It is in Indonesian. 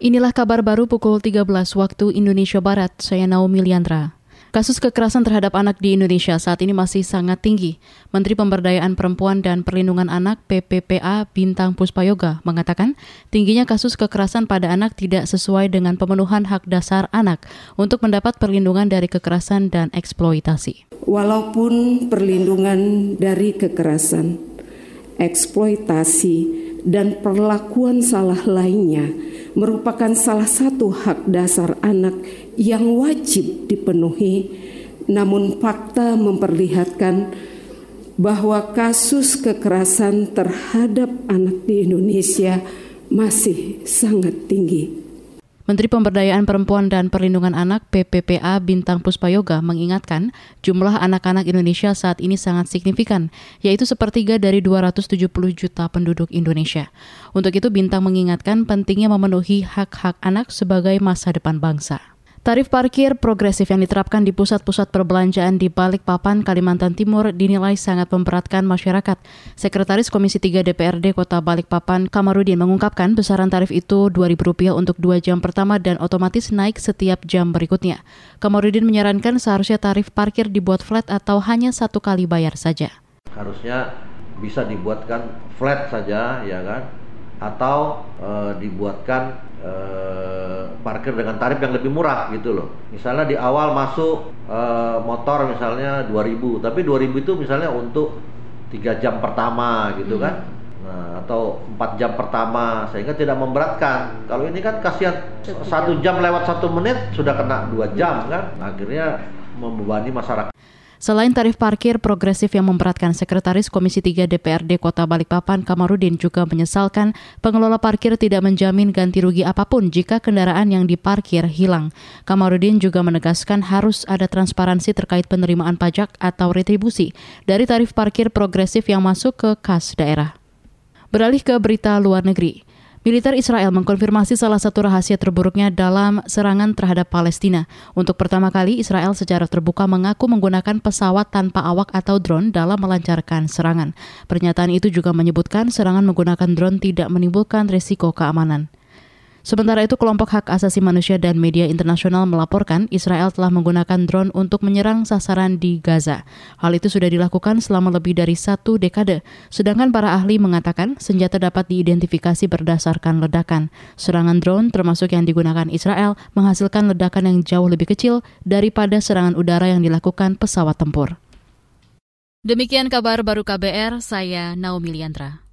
Inilah kabar baru pukul 13 waktu Indonesia Barat. Saya Naomi Liandra. Kasus kekerasan terhadap anak di Indonesia saat ini masih sangat tinggi. Menteri Pemberdayaan Perempuan dan Perlindungan Anak PPPA Bintang Puspayoga mengatakan tingginya kasus kekerasan pada anak tidak sesuai dengan pemenuhan hak dasar anak untuk mendapat perlindungan dari kekerasan dan eksploitasi. Walaupun perlindungan dari kekerasan, eksploitasi, dan perlakuan salah lainnya merupakan salah satu hak dasar anak yang wajib dipenuhi, namun fakta memperlihatkan bahwa kasus kekerasan terhadap anak di Indonesia masih sangat tinggi. Menteri Pemberdayaan Perempuan dan Perlindungan Anak PPPA Bintang Puspayoga mengingatkan jumlah anak-anak Indonesia saat ini sangat signifikan, yaitu sepertiga dari 270 juta penduduk Indonesia. Untuk itu Bintang mengingatkan pentingnya memenuhi hak-hak anak sebagai masa depan bangsa. Tarif parkir progresif yang diterapkan di pusat-pusat perbelanjaan di Balikpapan, Kalimantan Timur dinilai sangat memberatkan masyarakat. Sekretaris Komisi 3 DPRD Kota Balikpapan, Kamarudin mengungkapkan besaran tarif itu Rp2.000 untuk dua jam pertama dan otomatis naik setiap jam berikutnya. Kamarudin menyarankan seharusnya tarif parkir dibuat flat atau hanya satu kali bayar saja. Harusnya bisa dibuatkan flat saja, ya kan? Atau e, dibuatkan e, parkir dengan tarif yang lebih murah gitu loh. Misalnya di awal masuk e, motor misalnya 2000, tapi 2000 itu misalnya untuk tiga jam pertama gitu hmm. kan. Nah, atau empat jam pertama sehingga tidak memberatkan. Kalau ini kan kasihan satu jam lewat satu menit sudah kena dua jam kan, akhirnya membebani masyarakat. Selain tarif parkir progresif yang memberatkan, Sekretaris Komisi 3 DPRD Kota Balikpapan Kamarudin juga menyesalkan pengelola parkir tidak menjamin ganti rugi apa pun jika kendaraan yang diparkir hilang. Kamarudin juga menegaskan harus ada transparansi terkait penerimaan pajak atau retribusi dari tarif parkir progresif yang masuk ke kas daerah. Beralih ke berita luar negeri. Militer Israel mengkonfirmasi salah satu rahasia terburuknya dalam serangan terhadap Palestina. Untuk pertama kali, Israel secara terbuka mengaku menggunakan pesawat tanpa awak atau drone dalam melancarkan serangan. Pernyataan itu juga menyebutkan serangan menggunakan drone tidak menimbulkan risiko keamanan. Sementara itu, kelompok hak asasi manusia dan media internasional melaporkan Israel telah menggunakan drone untuk menyerang sasaran di Gaza. Hal itu sudah dilakukan selama lebih dari satu dekade, sedangkan para ahli mengatakan senjata dapat diidentifikasi berdasarkan ledakan. Serangan drone, termasuk yang digunakan Israel, menghasilkan ledakan yang jauh lebih kecil daripada serangan udara yang dilakukan pesawat tempur. Demikian kabar baru KBR, saya Naomi Liandra.